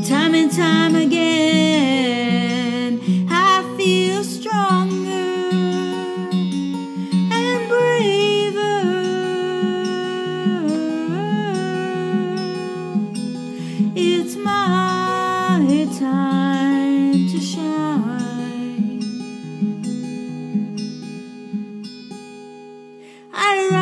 Time and time again, I feel stronger and braver. It's my time to shine. I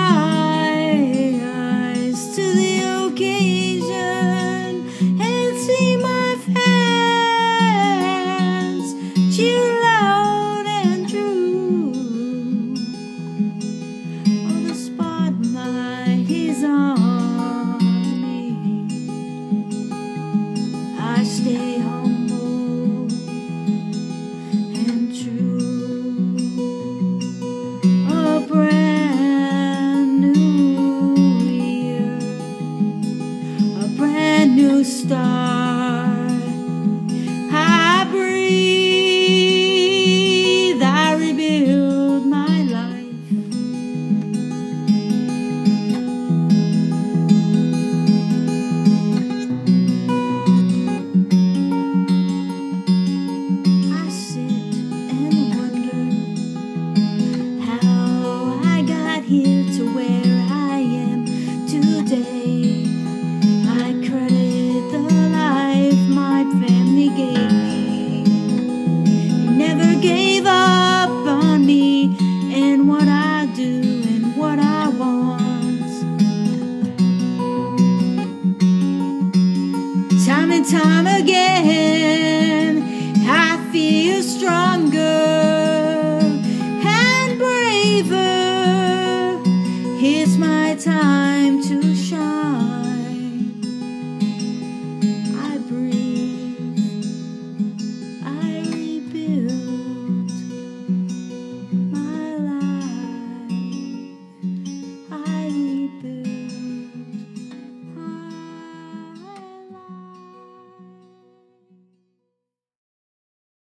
new start. I breathe, I rebuild my life. I sit and wonder how I got here to where I am today. And time again, I feel stronger and braver. It's my time.